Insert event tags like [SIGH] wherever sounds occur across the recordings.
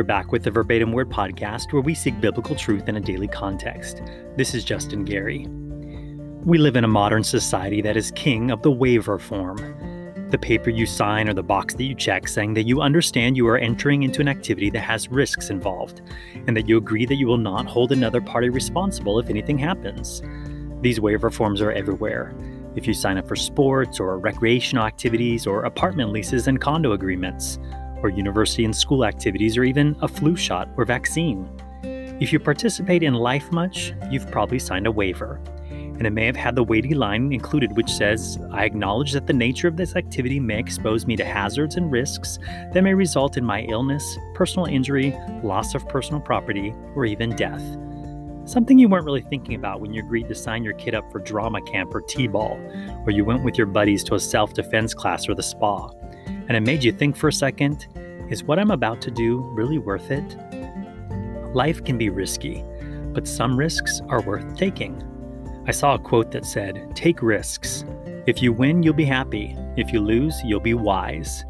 We're back with the Verbatim Word podcast where we seek biblical truth in a daily context. This is Justin Gary. We live in a modern society that is king of the waiver form. The paper you sign or the box that you check saying that you understand you are entering into an activity that has risks involved, and that you agree that you will not hold another party responsible if anything happens. These waiver forms are everywhere. If you sign up for sports or recreational activities or apartment leases and condo agreements, or university and school activities, or even a flu shot or vaccine. If you participate in life much, you've probably signed a waiver. And it may have had the weighty line included which says, I acknowledge that the nature of this activity may expose me to hazards and risks that may result in my illness, personal injury, loss of personal property, or even death. Something you weren't really thinking about when you agreed to sign your kid up for drama camp or T ball, or you went with your buddies to a self defense class or the spa and it made you think for a second is what I'm about to do really worth it? Life can be risky, but some risks are worth taking. I saw a quote that said, Take risks. If you win, you'll be happy. If you lose, you'll be wise.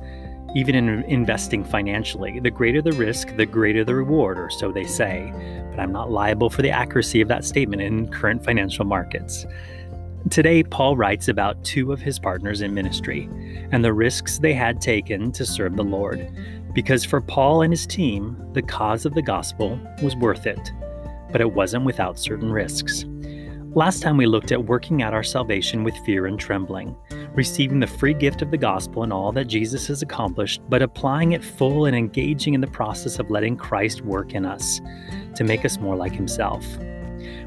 Even in investing financially, the greater the risk, the greater the reward, or so they say. But I'm not liable for the accuracy of that statement in current financial markets. Today, Paul writes about two of his partners in ministry and the risks they had taken to serve the Lord, because for Paul and his team, the cause of the gospel was worth it, but it wasn't without certain risks. Last time we looked at working out our salvation with fear and trembling, receiving the free gift of the gospel and all that Jesus has accomplished, but applying it full and engaging in the process of letting Christ work in us to make us more like himself.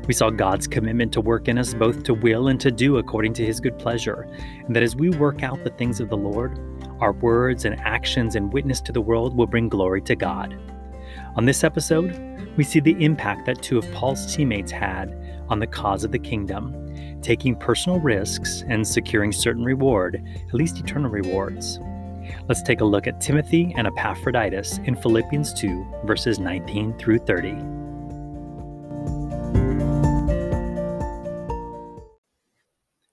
We saw God's commitment to work in us both to will and to do according to his good pleasure, and that as we work out the things of the Lord, our words and actions and witness to the world will bring glory to God. On this episode, we see the impact that two of Paul's teammates had on the cause of the kingdom, taking personal risks and securing certain reward, at least eternal rewards. Let's take a look at Timothy and Epaphroditus in Philippians 2, verses 19 through 30.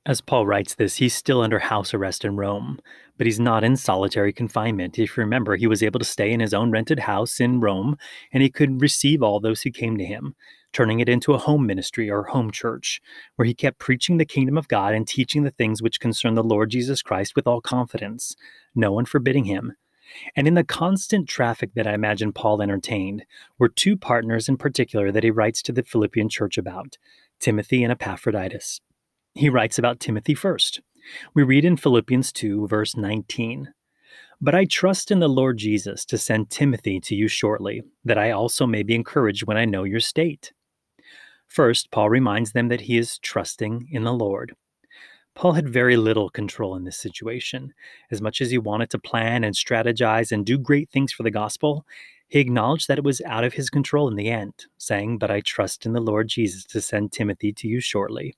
As Paul writes this, he's still under house arrest in Rome, but he's not in solitary confinement. If you remember, he was able to stay in his own rented house in Rome, and he could receive all those who came to him, turning it into a home ministry or home church, where he kept preaching the kingdom of God and teaching the things which concern the Lord Jesus Christ with all confidence, no one forbidding him. And in the constant traffic that I imagine Paul entertained were two partners in particular that he writes to the Philippian church about Timothy and Epaphroditus. He writes about Timothy first. We read in Philippians 2, verse 19. But I trust in the Lord Jesus to send Timothy to you shortly, that I also may be encouraged when I know your state. First, Paul reminds them that he is trusting in the Lord. Paul had very little control in this situation. As much as he wanted to plan and strategize and do great things for the gospel, he acknowledged that it was out of his control in the end, saying, But I trust in the Lord Jesus to send Timothy to you shortly.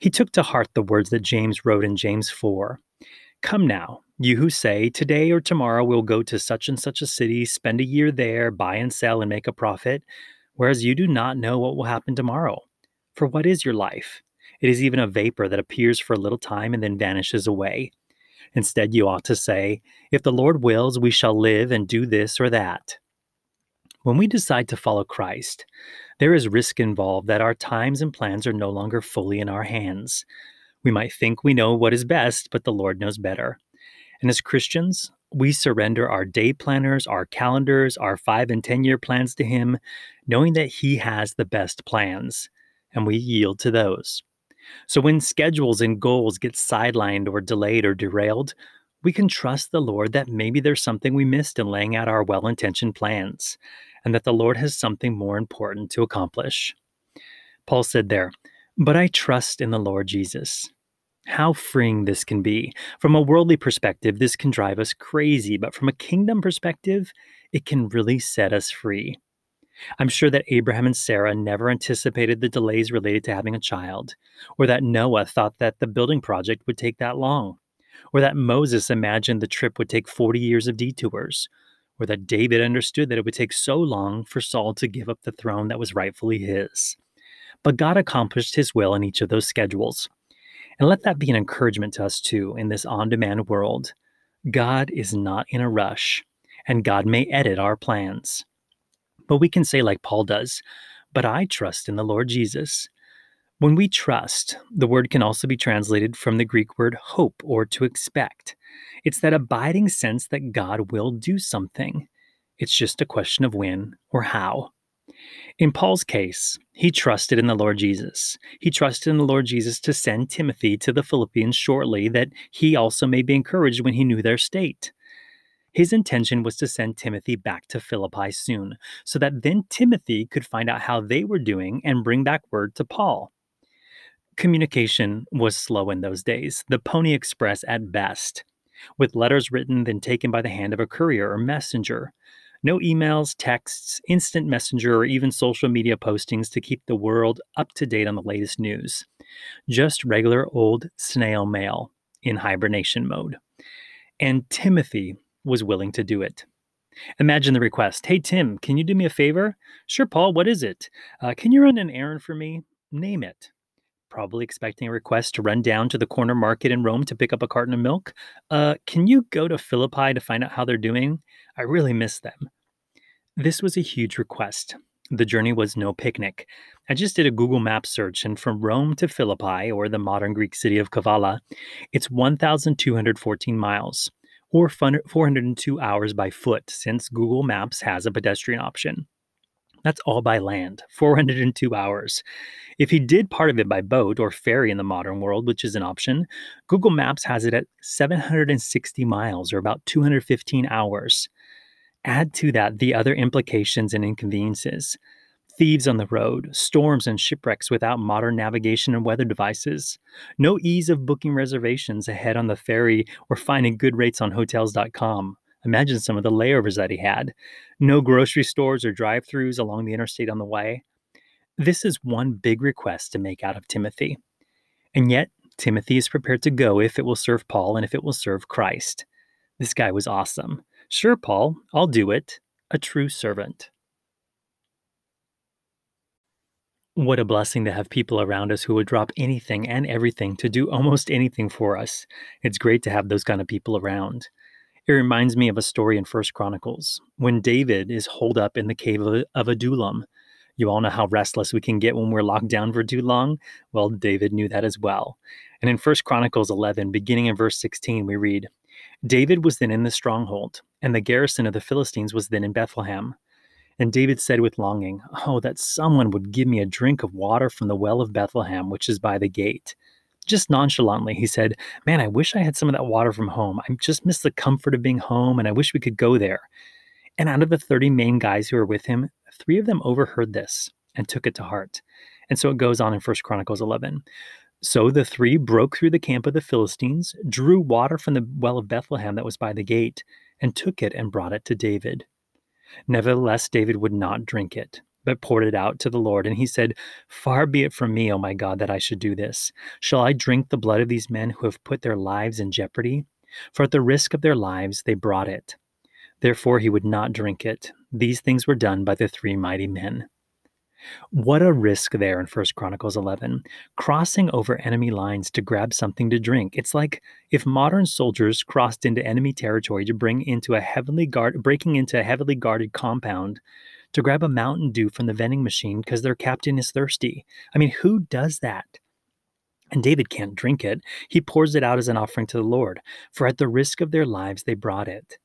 He took to heart the words that James wrote in James 4 Come now, you who say, Today or tomorrow we'll go to such and such a city, spend a year there, buy and sell, and make a profit, whereas you do not know what will happen tomorrow. For what is your life? It is even a vapor that appears for a little time and then vanishes away. Instead, you ought to say, If the Lord wills, we shall live and do this or that. When we decide to follow Christ, there is risk involved that our times and plans are no longer fully in our hands. We might think we know what is best, but the Lord knows better. And as Christians, we surrender our day planners, our calendars, our five and 10 year plans to Him, knowing that He has the best plans, and we yield to those. So when schedules and goals get sidelined or delayed or derailed, we can trust the Lord that maybe there's something we missed in laying out our well intentioned plans and that the Lord has something more important to accomplish. Paul said there, But I trust in the Lord Jesus. How freeing this can be. From a worldly perspective, this can drive us crazy, but from a kingdom perspective, it can really set us free. I'm sure that Abraham and Sarah never anticipated the delays related to having a child, or that Noah thought that the building project would take that long, or that Moses imagined the trip would take 40 years of detours, or that David understood that it would take so long for Saul to give up the throne that was rightfully his. But God accomplished his will in each of those schedules. And let that be an encouragement to us too in this on demand world. God is not in a rush, and God may edit our plans. But we can say, like Paul does, but I trust in the Lord Jesus. When we trust, the word can also be translated from the Greek word hope or to expect. It's that abiding sense that God will do something. It's just a question of when or how. In Paul's case, he trusted in the Lord Jesus. He trusted in the Lord Jesus to send Timothy to the Philippians shortly, that he also may be encouraged when he knew their state. His intention was to send Timothy back to Philippi soon, so that then Timothy could find out how they were doing and bring back word to Paul. Communication was slow in those days, the Pony Express at best, with letters written then taken by the hand of a courier or messenger. No emails, texts, instant messenger, or even social media postings to keep the world up to date on the latest news. Just regular old snail mail in hibernation mode. And Timothy was willing to do it. Imagine the request Hey, Tim, can you do me a favor? Sure, Paul, what is it? Uh, can you run an errand for me? Name it. Probably expecting a request to run down to the corner market in Rome to pick up a carton of milk. Uh, can you go to Philippi to find out how they're doing? I really miss them. This was a huge request. The journey was no picnic. I just did a Google Maps search, and from Rome to Philippi, or the modern Greek city of Kavala, it's 1,214 miles or 402 hours by foot since Google Maps has a pedestrian option. That's all by land, 402 hours. If he did part of it by boat or ferry in the modern world, which is an option, Google Maps has it at 760 miles or about 215 hours. Add to that the other implications and inconveniences thieves on the road, storms and shipwrecks without modern navigation and weather devices, no ease of booking reservations ahead on the ferry or finding good rates on hotels.com. Imagine some of the layovers that he had. No grocery stores or drive throughs along the interstate on the way. This is one big request to make out of Timothy. And yet, Timothy is prepared to go if it will serve Paul and if it will serve Christ. This guy was awesome. Sure, Paul, I'll do it. A true servant. What a blessing to have people around us who would drop anything and everything to do almost anything for us. It's great to have those kind of people around. It reminds me of a story in First Chronicles when David is holed up in the cave of, Adullam. You all know how restless we can get when we're locked down for too long. Well, David knew that as well. And in First Chronicles 11, beginning in verse 16, we read, David was then in the stronghold, and the garrison of the Philistines was then in Bethlehem. And David said with longing, Oh, that someone would give me a drink of water from the well of Bethlehem, which is by the gate. Just nonchalantly, he said, Man, I wish I had some of that water from home. I just miss the comfort of being home, and I wish we could go there. And out of the 30 main guys who were with him, three of them overheard this and took it to heart. And so it goes on in 1 Chronicles 11. So the three broke through the camp of the Philistines, drew water from the well of Bethlehem that was by the gate, and took it and brought it to David. Nevertheless, David would not drink it, but poured it out to the Lord. And he said, Far be it from me, O my God, that I should do this. Shall I drink the blood of these men who have put their lives in jeopardy? For at the risk of their lives they brought it. Therefore he would not drink it. These things were done by the three mighty men. What a risk there in 1 Chronicles 11, crossing over enemy lines to grab something to drink. It's like if modern soldiers crossed into enemy territory to bring into a heavily guard breaking into a heavily guarded compound to grab a Mountain Dew from the vending machine because their captain is thirsty. I mean, who does that? And David can't drink it. He pours it out as an offering to the Lord, for at the risk of their lives they brought it.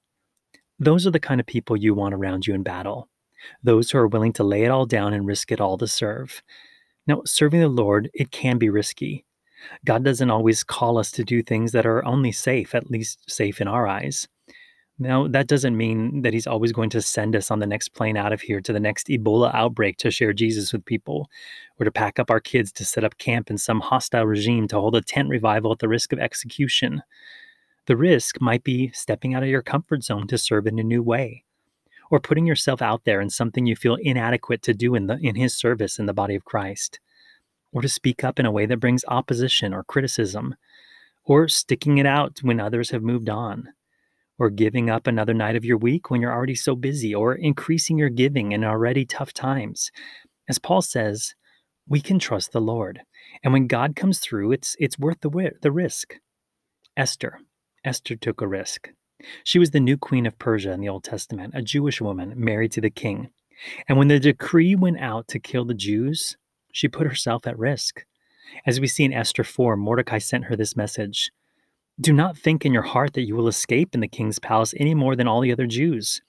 Those are the kind of people you want around you in battle those who are willing to lay it all down and risk it all to serve. Now, serving the Lord, it can be risky. God doesn't always call us to do things that are only safe, at least safe in our eyes. Now, that doesn't mean that He's always going to send us on the next plane out of here to the next Ebola outbreak to share Jesus with people, or to pack up our kids to set up camp in some hostile regime to hold a tent revival at the risk of execution. The risk might be stepping out of your comfort zone to serve in a new way or putting yourself out there in something you feel inadequate to do in the in his service in the body of Christ or to speak up in a way that brings opposition or criticism or sticking it out when others have moved on or giving up another night of your week when you're already so busy or increasing your giving in already tough times as Paul says we can trust the Lord and when God comes through it's it's worth the the risk Esther Esther took a risk she was the new queen of Persia in the Old Testament, a Jewish woman married to the king. And when the decree went out to kill the Jews, she put herself at risk. As we see in Esther 4, Mordecai sent her this message Do not think in your heart that you will escape in the king's palace any more than all the other Jews.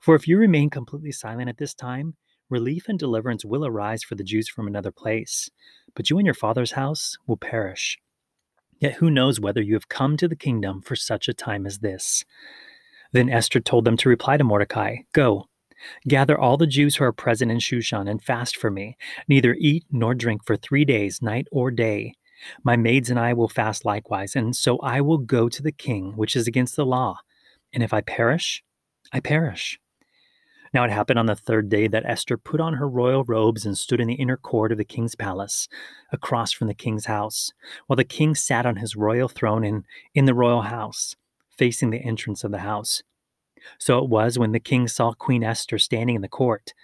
For if you remain completely silent at this time, relief and deliverance will arise for the Jews from another place, but you and your father's house will perish. Yet who knows whether you have come to the kingdom for such a time as this? Then Esther told them to reply to Mordecai Go, gather all the Jews who are present in Shushan and fast for me, neither eat nor drink for three days, night or day. My maids and I will fast likewise, and so I will go to the king, which is against the law. And if I perish, I perish. Now it happened on the third day that Esther put on her royal robes and stood in the inner court of the king's palace, across from the king's house, while the king sat on his royal throne in, in the royal house, facing the entrance of the house. So it was when the king saw Queen Esther standing in the court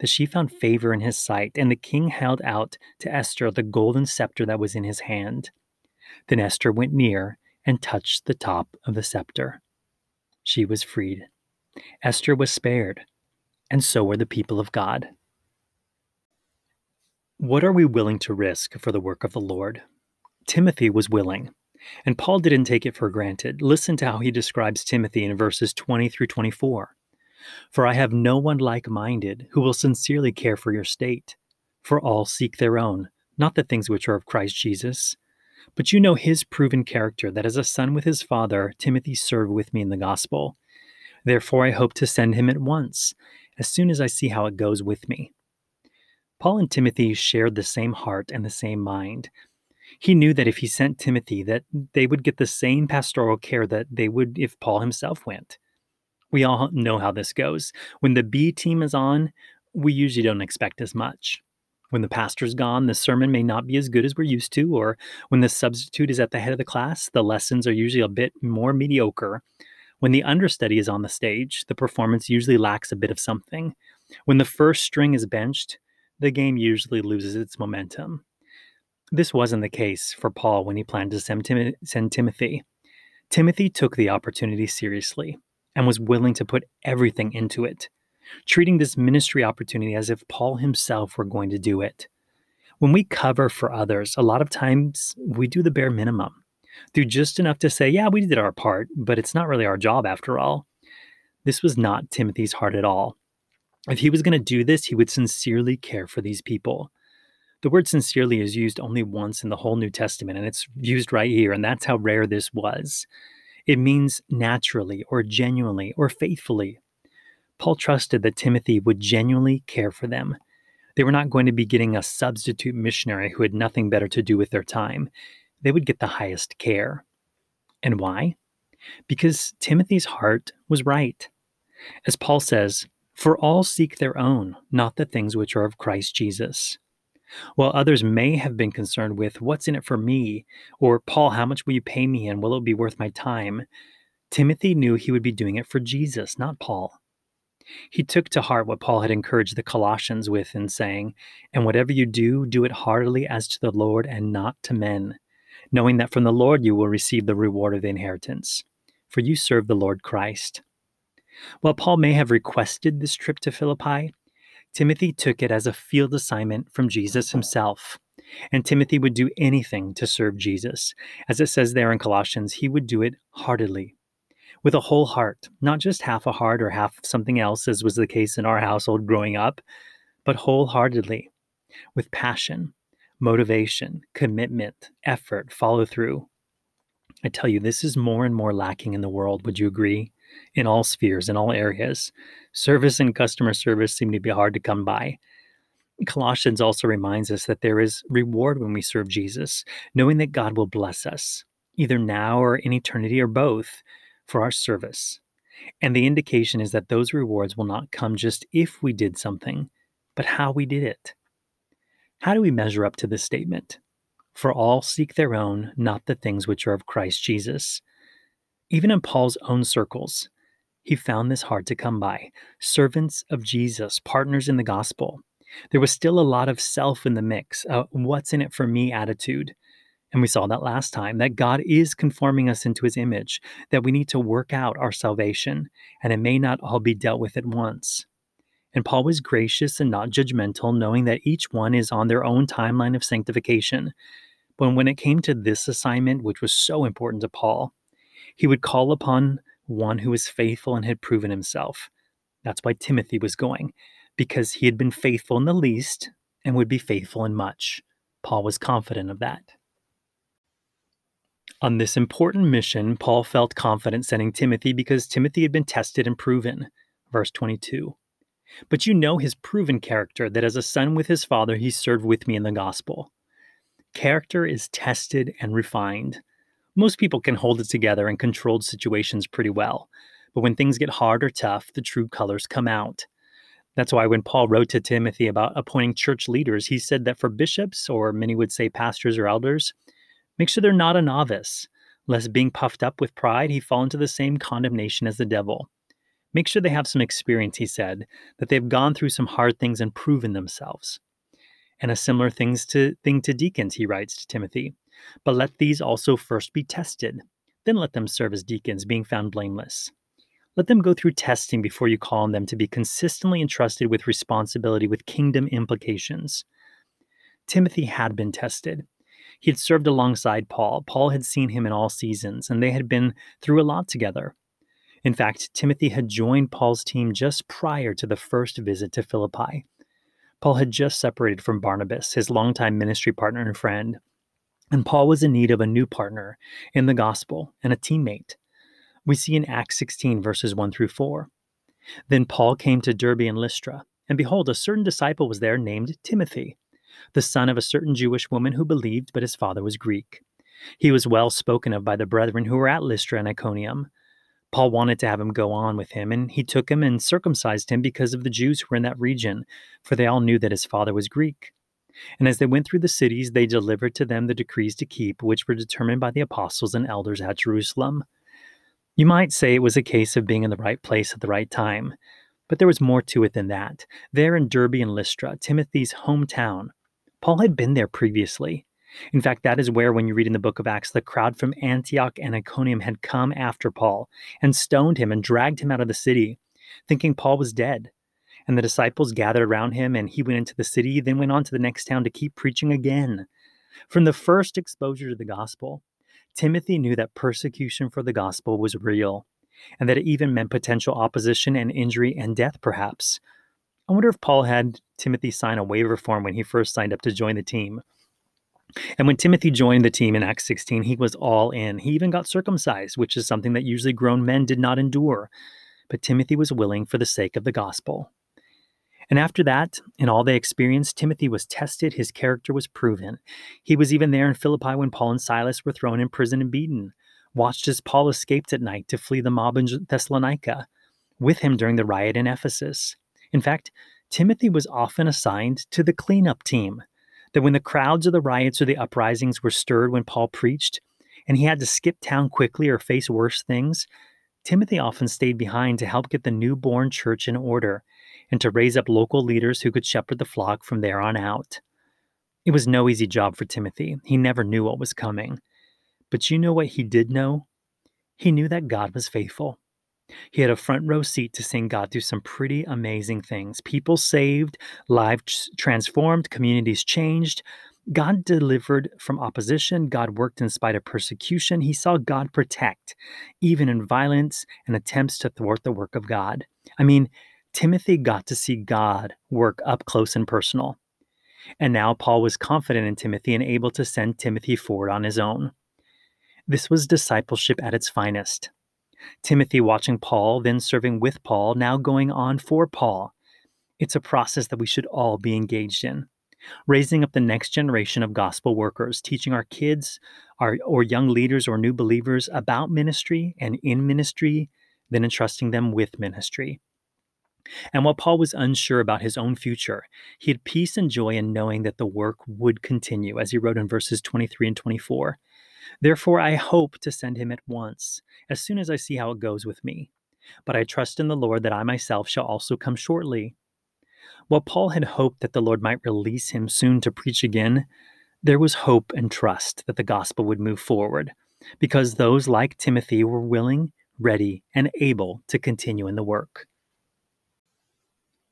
that she found favor in his sight, and the king held out to Esther the golden scepter that was in his hand. Then Esther went near and touched the top of the scepter. She was freed. Esther was spared and so were the people of God. What are we willing to risk for the work of the Lord? Timothy was willing, and Paul didn't take it for granted. Listen to how he describes Timothy in verses 20 through 24. For I have no one like minded who will sincerely care for your state, for all seek their own, not the things which are of Christ Jesus. But you know his proven character, that as a son with his father, Timothy served with me in the gospel. Therefore, I hope to send him at once as soon as I see how it goes with me. Paul and Timothy shared the same heart and the same mind. He knew that if he sent Timothy that they would get the same pastoral care that they would if Paul himself went. We all know how this goes. When the B team is on, we usually don't expect as much. When the pastor's gone, the sermon may not be as good as we're used to, or when the substitute is at the head of the class, the lessons are usually a bit more mediocre. When the understudy is on the stage, the performance usually lacks a bit of something. When the first string is benched, the game usually loses its momentum. This wasn't the case for Paul when he planned to send, Tim- send Timothy. Timothy took the opportunity seriously and was willing to put everything into it, treating this ministry opportunity as if Paul himself were going to do it. When we cover for others, a lot of times we do the bare minimum do just enough to say, yeah, we did our part, but it's not really our job after all. This was not Timothy's heart at all. If he was going to do this, he would sincerely care for these people. The word sincerely is used only once in the whole New Testament, and it's used right here, and that's how rare this was. It means naturally, or genuinely, or faithfully. Paul trusted that Timothy would genuinely care for them. They were not going to be getting a substitute missionary who had nothing better to do with their time they would get the highest care. And why? Because Timothy's heart was right. As Paul says, For all seek their own, not the things which are of Christ Jesus. While others may have been concerned with, What's in it for me? or Paul, how much will you pay me and will it be worth my time? Timothy knew he would be doing it for Jesus, not Paul. He took to heart what Paul had encouraged the Colossians with in saying, And whatever you do, do it heartily as to the Lord and not to men, knowing that from the Lord you will receive the reward of the inheritance, for you serve the Lord Christ. While Paul may have requested this trip to Philippi, Timothy took it as a field assignment from Jesus himself. And Timothy would do anything to serve Jesus. As it says there in Colossians, he would do it heartily, with a whole heart, not just half a heart or half something else, as was the case in our household growing up, but wholeheartedly, with passion, motivation, commitment, effort, follow through. I tell you, this is more and more lacking in the world. Would you agree? In all spheres, in all areas. Service and customer service seem to be hard to come by. Colossians also reminds us that there is reward when we serve Jesus, knowing that God will bless us, either now or in eternity or both, for our service. And the indication is that those rewards will not come just if we did something, but how we did it. How do we measure up to this statement? For all seek their own, not the things which are of Christ Jesus. Even in Paul's own circles, he found this hard to come by. Servants of Jesus, partners in the gospel. There was still a lot of self in the mix, a what's in it for me attitude. And we saw that last time that God is conforming us into his image, that we need to work out our salvation, and it may not all be dealt with at once. And Paul was gracious and not judgmental, knowing that each one is on their own timeline of sanctification. But when it came to this assignment, which was so important to Paul, he would call upon one who was faithful and had proven himself. That's why Timothy was going, because he had been faithful in the least and would be faithful in much. Paul was confident of that. On this important mission, Paul felt confident sending Timothy because Timothy had been tested and proven. Verse 22. But you know his proven character, that as a son with his father, he served with me in the gospel. Character is tested and refined. Most people can hold it together in controlled situations pretty well, but when things get hard or tough, the true colors come out. That's why when Paul wrote to Timothy about appointing church leaders, he said that for bishops, or many would say pastors or elders, make sure they're not a novice, lest being puffed up with pride, he fall into the same condemnation as the devil. Make sure they have some experience, he said, that they've gone through some hard things and proven themselves. And a similar things to, thing to deacons, he writes to Timothy. But let these also first be tested, then let them serve as deacons, being found blameless. Let them go through testing before you call on them to be consistently entrusted with responsibility with kingdom implications. Timothy had been tested. He had served alongside Paul. Paul had seen him in all seasons, and they had been through a lot together. In fact, Timothy had joined Paul's team just prior to the first visit to Philippi. Paul had just separated from Barnabas, his longtime ministry partner and friend, and Paul was in need of a new partner in the gospel and a teammate we see in Acts 16, verses 1 through 4. Then Paul came to Derbe and Lystra, and behold, a certain disciple was there named Timothy, the son of a certain Jewish woman who believed, but his father was Greek. He was well spoken of by the brethren who were at Lystra and Iconium. Paul wanted to have him go on with him, and he took him and circumcised him because of the Jews who were in that region, for they all knew that his father was Greek. And as they went through the cities, they delivered to them the decrees to keep, which were determined by the apostles and elders at Jerusalem. You might say it was a case of being in the right place at the right time, but there was more to it than that. There in Derbe and Lystra, Timothy's hometown, Paul had been there previously. In fact, that is where, when you read in the book of Acts, the crowd from Antioch and Iconium had come after Paul and stoned him and dragged him out of the city, thinking Paul was dead. And the disciples gathered around him, and he went into the city, then went on to the next town to keep preaching again. From the first exposure to the gospel, Timothy knew that persecution for the gospel was real, and that it even meant potential opposition and injury and death, perhaps. I wonder if Paul had Timothy sign a waiver form when he first signed up to join the team. And when Timothy joined the team in Acts 16, he was all in. He even got circumcised, which is something that usually grown men did not endure. But Timothy was willing for the sake of the gospel. And after that, in all they experienced, Timothy was tested, his character was proven. He was even there in Philippi when Paul and Silas were thrown in prison and beaten, watched as Paul escaped at night to flee the mob in Thessalonica, with him during the riot in Ephesus. In fact, Timothy was often assigned to the cleanup team, that when the crowds of the riots or the uprisings were stirred when Paul preached, and he had to skip town quickly or face worse things, Timothy often stayed behind to help get the newborn church in order and to raise up local leaders who could shepherd the flock from there on out. It was no easy job for Timothy. He never knew what was coming. But you know what he did know? He knew that God was faithful. He had a front row seat to seeing God do some pretty amazing things. People saved, lives transformed, communities changed. God delivered from opposition. God worked in spite of persecution. He saw God protect, even in violence and attempts to thwart the work of God. I mean, Timothy got to see God work up close and personal. And now Paul was confident in Timothy and able to send Timothy forward on his own. This was discipleship at its finest. Timothy watching Paul, then serving with Paul, now going on for Paul. It's a process that we should all be engaged in. Raising up the next generation of gospel workers, teaching our kids our, or young leaders or new believers about ministry and in ministry, then entrusting them with ministry. And while Paul was unsure about his own future, he had peace and joy in knowing that the work would continue, as he wrote in verses 23 and 24. Therefore, I hope to send him at once, as soon as I see how it goes with me. But I trust in the Lord that I myself shall also come shortly. While Paul had hoped that the Lord might release him soon to preach again, there was hope and trust that the gospel would move forward, because those like Timothy were willing, ready, and able to continue in the work.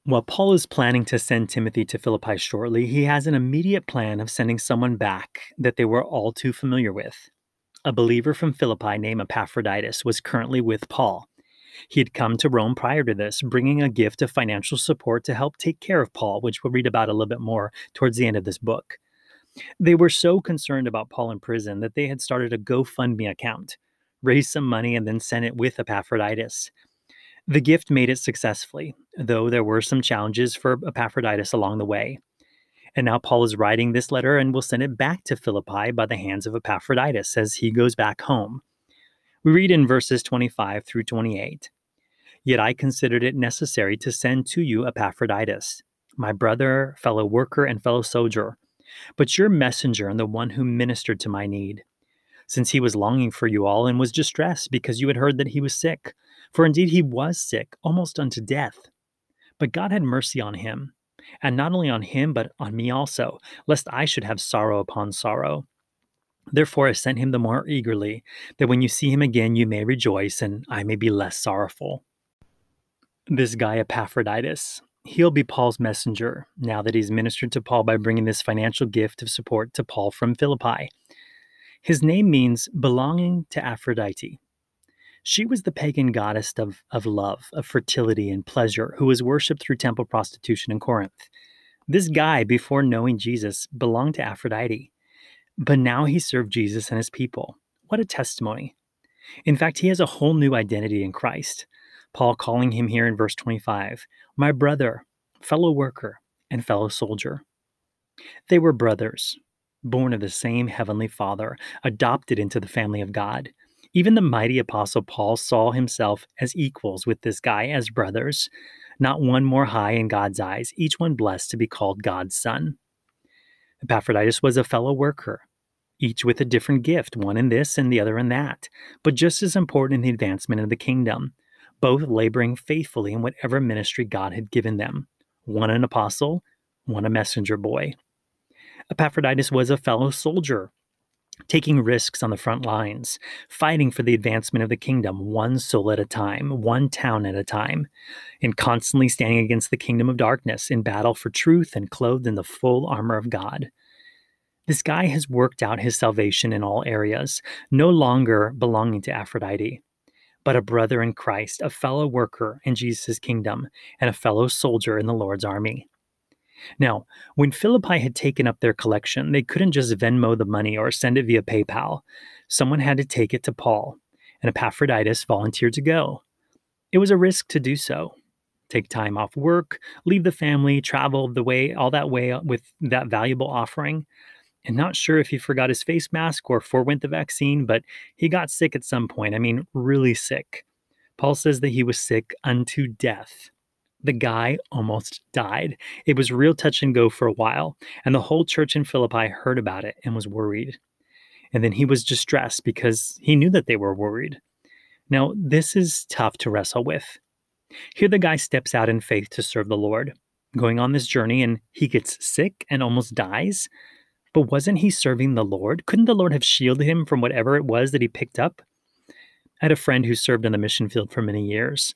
While Paul is planning to send Timothy to Philippi shortly, he has an immediate plan of sending someone back that they were all too familiar with. A believer from Philippi named Epaphroditus was currently with Paul. He had come to Rome prior to this, bringing a gift of financial support to help take care of Paul, which we'll read about a little bit more towards the end of this book. They were so concerned about Paul in prison that they had started a GoFundMe account, raised some money, and then sent it with Epaphroditus. The gift made it successfully, though there were some challenges for Epaphroditus along the way. And now Paul is writing this letter and will send it back to Philippi by the hands of Epaphroditus as he goes back home. We read in verses 25 through 28 Yet I considered it necessary to send to you Epaphroditus, my brother, fellow worker, and fellow soldier, but your messenger and the one who ministered to my need. Since he was longing for you all and was distressed because you had heard that he was sick, for indeed he was sick, almost unto death. But God had mercy on him, and not only on him, but on me also, lest I should have sorrow upon sorrow. Therefore, I sent him the more eagerly, that when you see him again, you may rejoice, and I may be less sorrowful. This guy, Epaphroditus, he'll be Paul's messenger now that he's ministered to Paul by bringing this financial gift of support to Paul from Philippi. His name means belonging to Aphrodite. She was the pagan goddess of, of love, of fertility, and pleasure, who was worshipped through temple prostitution in Corinth. This guy, before knowing Jesus, belonged to Aphrodite. But now he served Jesus and his people. What a testimony. In fact, he has a whole new identity in Christ. Paul calling him here in verse 25, my brother, fellow worker, and fellow soldier. They were brothers, born of the same heavenly Father, adopted into the family of God. Even the mighty Apostle Paul saw himself as equals with this guy, as brothers, not one more high in God's eyes, each one blessed to be called God's son. Epaphroditus was a fellow worker, each with a different gift, one in this and the other in that, but just as important in the advancement of the kingdom, both laboring faithfully in whatever ministry God had given them one an apostle, one a messenger boy. Epaphroditus was a fellow soldier, taking risks on the front lines, fighting for the advancement of the kingdom, one soul at a time, one town at a time, and constantly standing against the kingdom of darkness in battle for truth and clothed in the full armor of God. This guy has worked out his salvation in all areas, no longer belonging to Aphrodite, but a brother in Christ, a fellow worker in Jesus' kingdom, and a fellow soldier in the Lord's army. Now, when Philippi had taken up their collection, they couldn't just Venmo the money or send it via PayPal. Someone had to take it to Paul, and Epaphroditus volunteered to go. It was a risk to do so. Take time off work, leave the family, travel the way, all that way uh, with that valuable offering. And not sure if he forgot his face mask or forewent the vaccine, but he got sick at some point. I mean, really sick. Paul says that he was sick unto death the guy almost died. It was real touch and go for a while, and the whole church in Philippi heard about it and was worried. And then he was distressed because he knew that they were worried. Now, this is tough to wrestle with. Here, the guy steps out in faith to serve the Lord, going on this journey, and he gets sick and almost dies. But wasn't he serving the Lord? Couldn't the Lord have shielded him from whatever it was that he picked up? I had a friend who served in the mission field for many years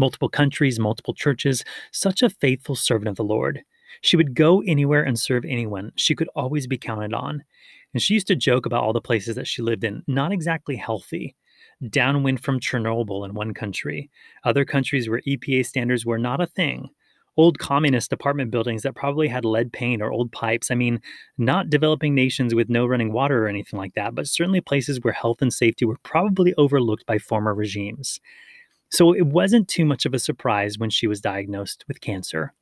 multiple countries, multiple churches, such a faithful servant of the Lord. She would go anywhere and serve anyone. She could always be counted on. And she used to joke about all the places that she lived in, not exactly healthy. Downwind from Chernobyl in one country, other countries where EPA standards were not a thing. Old communist apartment buildings that probably had lead paint or old pipes. I mean, not developing nations with no running water or anything like that, but certainly places where health and safety were probably overlooked by former regimes. So it wasn't too much of a surprise when she was diagnosed with cancer.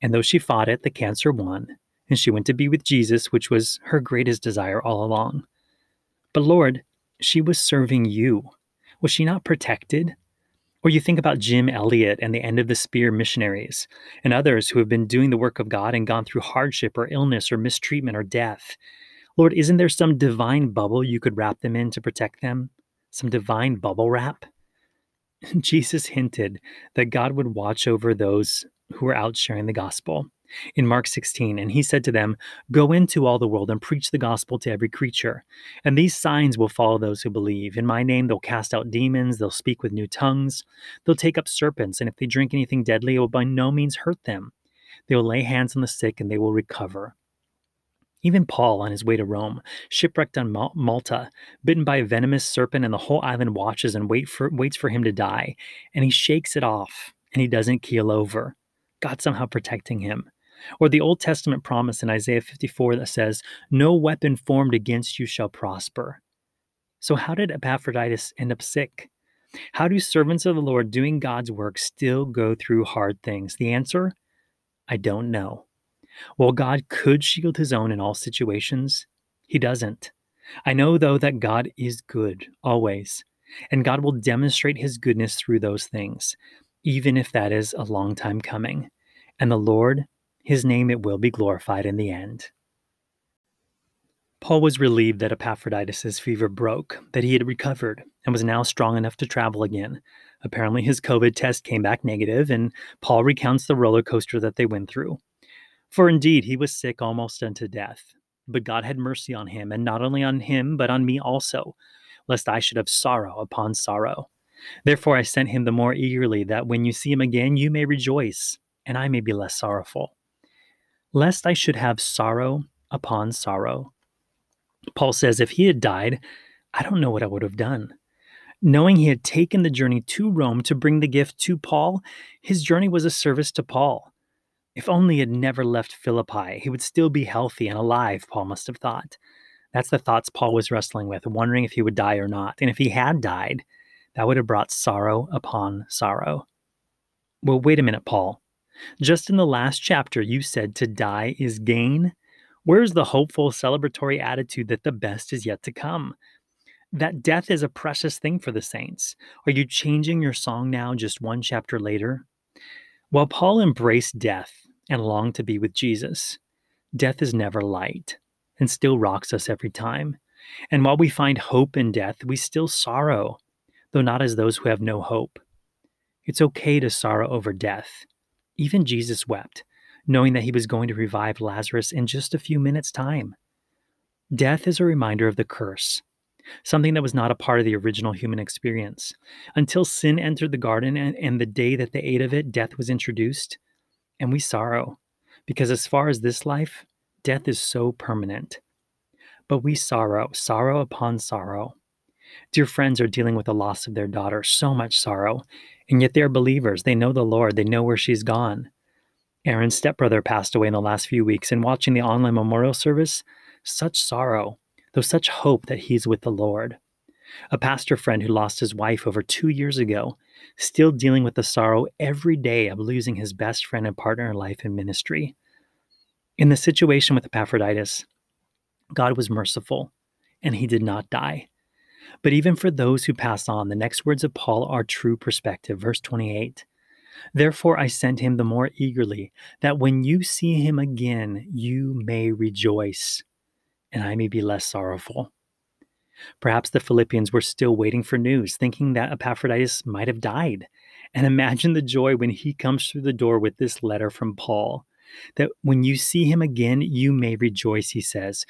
And though she fought it, the cancer won, and she went to be with Jesus, which was her greatest desire all along. But Lord, she was serving you. Was she not protected? Or you think about Jim Elliot and the End of the Spear missionaries, and others who have been doing the work of God and gone through hardship or illness or mistreatment or death. Lord, isn't there some divine bubble you could wrap them in to protect them? Some divine bubble wrap? [LAUGHS] Jesus hinted that God would watch over those who were out sharing the gospel. In Mark 16, and he said to them, Go into all the world and preach the gospel to every creature. And these signs will follow those who believe. In my name, they'll cast out demons, they'll speak with new tongues, they'll take up serpents, and if they drink anything deadly, it will by no means hurt them. They will lay hands on the sick and they will recover. Even Paul, on his way to Rome, shipwrecked on Malta, bitten by a venomous serpent, and the whole island watches and wait for, waits for him to die, and he shakes it off, and he doesn't keel over. God somehow protecting him. Or the Old Testament promise in Isaiah 54 that says, No weapon formed against you shall prosper. So, how did Epaphroditus end up sick? How do servants of the Lord doing God's work still go through hard things? The answer I don't know. While God could shield his own in all situations, he doesn't. I know, though, that God is good always, and God will demonstrate his goodness through those things, even if that is a long time coming. And the Lord, his name, it will be glorified in the end. Paul was relieved that Epaphroditus' fever broke, that he had recovered, and was now strong enough to travel again. Apparently, his COVID test came back negative, and Paul recounts the roller coaster that they went through. For indeed he was sick almost unto death. But God had mercy on him, and not only on him, but on me also, lest I should have sorrow upon sorrow. Therefore I sent him the more eagerly, that when you see him again, you may rejoice, and I may be less sorrowful. Lest I should have sorrow upon sorrow. Paul says, if he had died, I don't know what I would have done. Knowing he had taken the journey to Rome to bring the gift to Paul, his journey was a service to Paul. If only he had never left Philippi, he would still be healthy and alive, Paul must have thought. That's the thoughts Paul was wrestling with, wondering if he would die or not. And if he had died, that would have brought sorrow upon sorrow. Well, wait a minute, Paul. Just in the last chapter, you said to die is gain. Where's the hopeful, celebratory attitude that the best is yet to come? That death is a precious thing for the saints. Are you changing your song now, just one chapter later? While Paul embraced death and long to be with Jesus, death is never light and still rocks us every time. And while we find hope in death, we still sorrow, though not as those who have no hope. It's okay to sorrow over death. Even Jesus wept, knowing that he was going to revive Lazarus in just a few minutes' time. Death is a reminder of the curse, something that was not a part of the original human experience. Until sin entered the garden and, and the day that they ate of it, death was introduced, and we sorrow. Because as far as this life, death is so permanent. But we sorrow, sorrow upon sorrow. Dear friends are dealing with the loss of their daughter, so much sorrow, and yet they are believers. They know the Lord, they know where she's gone. Aaron's stepbrother passed away in the last few weeks, and watching the online memorial service, such sorrow though such hope that he's with the Lord. A pastor friend who lost his wife over two years ago, still dealing with the sorrow every day of losing his best friend and partner in life and ministry. In the situation with Epaphroditus, God was merciful, and he did not die. But even for those who pass on, the next words of Paul are true perspective. Verse 28 Therefore I sent him the more eagerly, that when you see him again, you may rejoice and I may be less sorrowful. Perhaps the Philippians were still waiting for news, thinking that Epaphroditus might have died. And imagine the joy when he comes through the door with this letter from Paul. That when you see him again, you may rejoice, he says.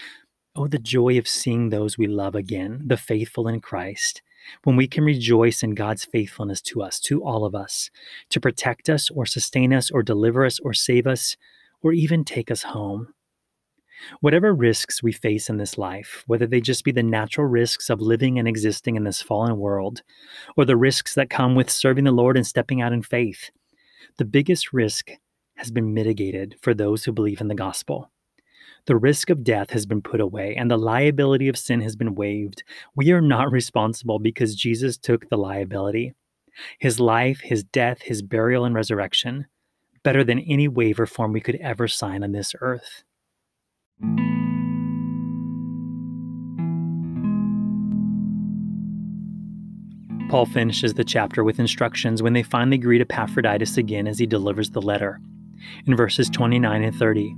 Oh, the joy of seeing those we love again, the faithful in Christ. When we can rejoice in God's faithfulness to us, to all of us, to protect us or sustain us or deliver us or save us or even take us home. Whatever risks we face in this life, whether they just be the natural risks of living and existing in this fallen world, or the risks that come with serving the Lord and stepping out in faith, the biggest risk has been mitigated for those who believe in the gospel. The risk of death has been put away, and the liability of sin has been waived. We are not [LAUGHS] responsible because Jesus took the liability. His life, his death, his burial, and resurrection, better than any waiver form we could ever sign on this earth. Paul finishes the chapter with instructions when they finally greet Epaphroditus again as he delivers the letter. In verses 29 and 30,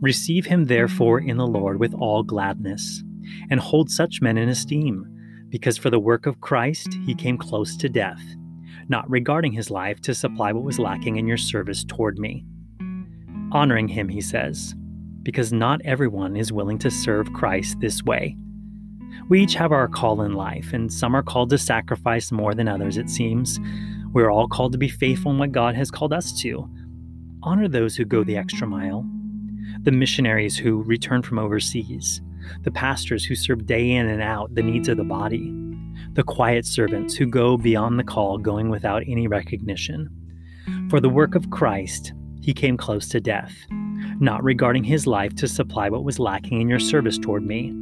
Receive him therefore in the Lord with all gladness, and hold such men in esteem, because for the work of Christ he came close to death, not regarding his life to supply what was lacking in your service toward me. honoring him, he says, because not everyone is willing to serve Christ this way. We each have our call in life, and some are called to sacrifice more than others, it seems. We're all called to be faithful in what God has called us to. Honor those who go the extra mile, the missionaries who return from overseas, the pastors who serve day in and out the needs of the body, the quiet servants who go beyond the call, going without any recognition. For the work of Christ, he came close to death, not regarding his life to supply what was lacking in your service toward me.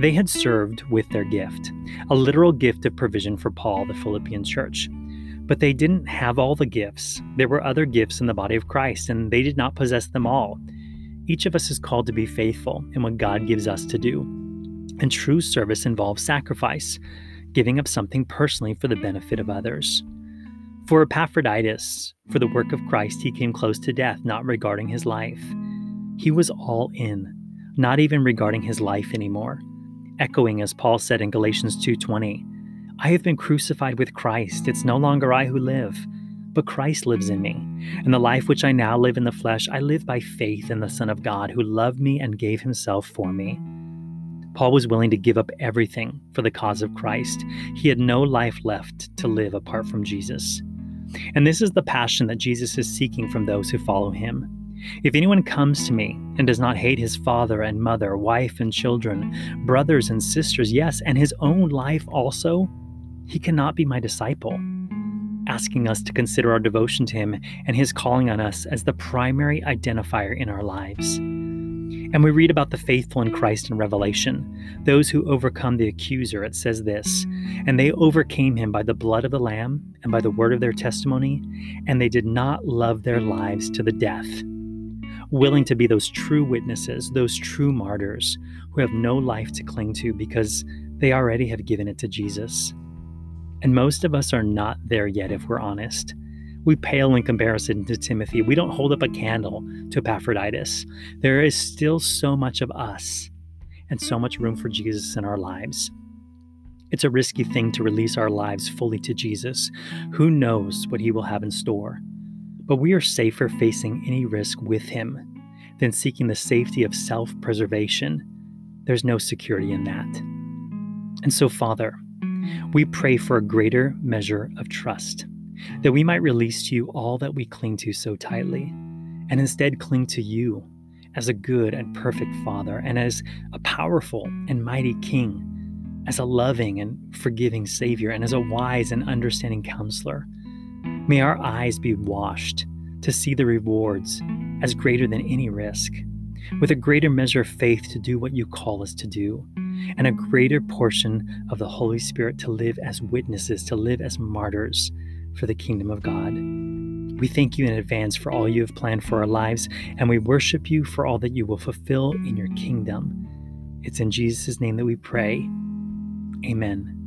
They had served with their gift, a literal gift of provision for Paul, the Philippian church. But they didn't have all the gifts. There were other gifts in the body of Christ, and they did not possess them all. Each of us is called to be faithful in what God gives us to do. And true service involves sacrifice, giving up something personally for the benefit of others. For Epaphroditus, for the work of Christ, he came close to death, not regarding his life. He was all in, not even regarding his life anymore. Echoing as Paul said in Galatians 2:20, I have been crucified with Christ. It's no longer I who live, but Christ lives in me. And the life which I now live in the flesh, I live by faith in the Son of God who loved me and gave himself for me. Paul was willing to give up everything for the cause of Christ. He had no life left to live apart from Jesus. And this is the passion that Jesus is seeking from those who follow him. If anyone comes to me and does not hate his father and mother, wife and children, brothers and sisters, yes, and his own life also, he cannot be my disciple asking us to consider our devotion to Him and His calling on us as the primary identifier in our lives. And we read about the faithful in Christ in Revelation, those who overcome the accuser. It says this And they overcame him by the blood of the Lamb and by the word of their testimony, and they did not love their lives to the death. Willing to be those true witnesses, those true martyrs who have no life to cling to because they already have given it to Jesus. And most of us are not there yet, if we're honest. We pale in comparison to Timothy. We don't hold up a candle to Epaphroditus. There is still so much of us and so much room for Jesus in our lives. It's a risky thing to release our lives fully to Jesus. Who knows what he will have in store? But we are safer facing any risk with him than seeking the safety of self preservation. There's no security in that. And so, Father, we pray for a greater measure of trust, that we might release to you all that we cling to so tightly, and instead cling to you as a good and perfect Father, and as a powerful and mighty King, as a loving and forgiving Savior, and as a wise and understanding counselor. May our eyes be washed to see the rewards as greater than any risk, with a greater measure of faith to do what you call us to do and a greater portion of the Holy Spirit to live as witnesses, to live as martyrs for the kingdom of God. We thank you in advance for all you have planned for our lives, and we worship you for all that you will fulfill in your kingdom. It's in Jesus' name that we pray. Amen.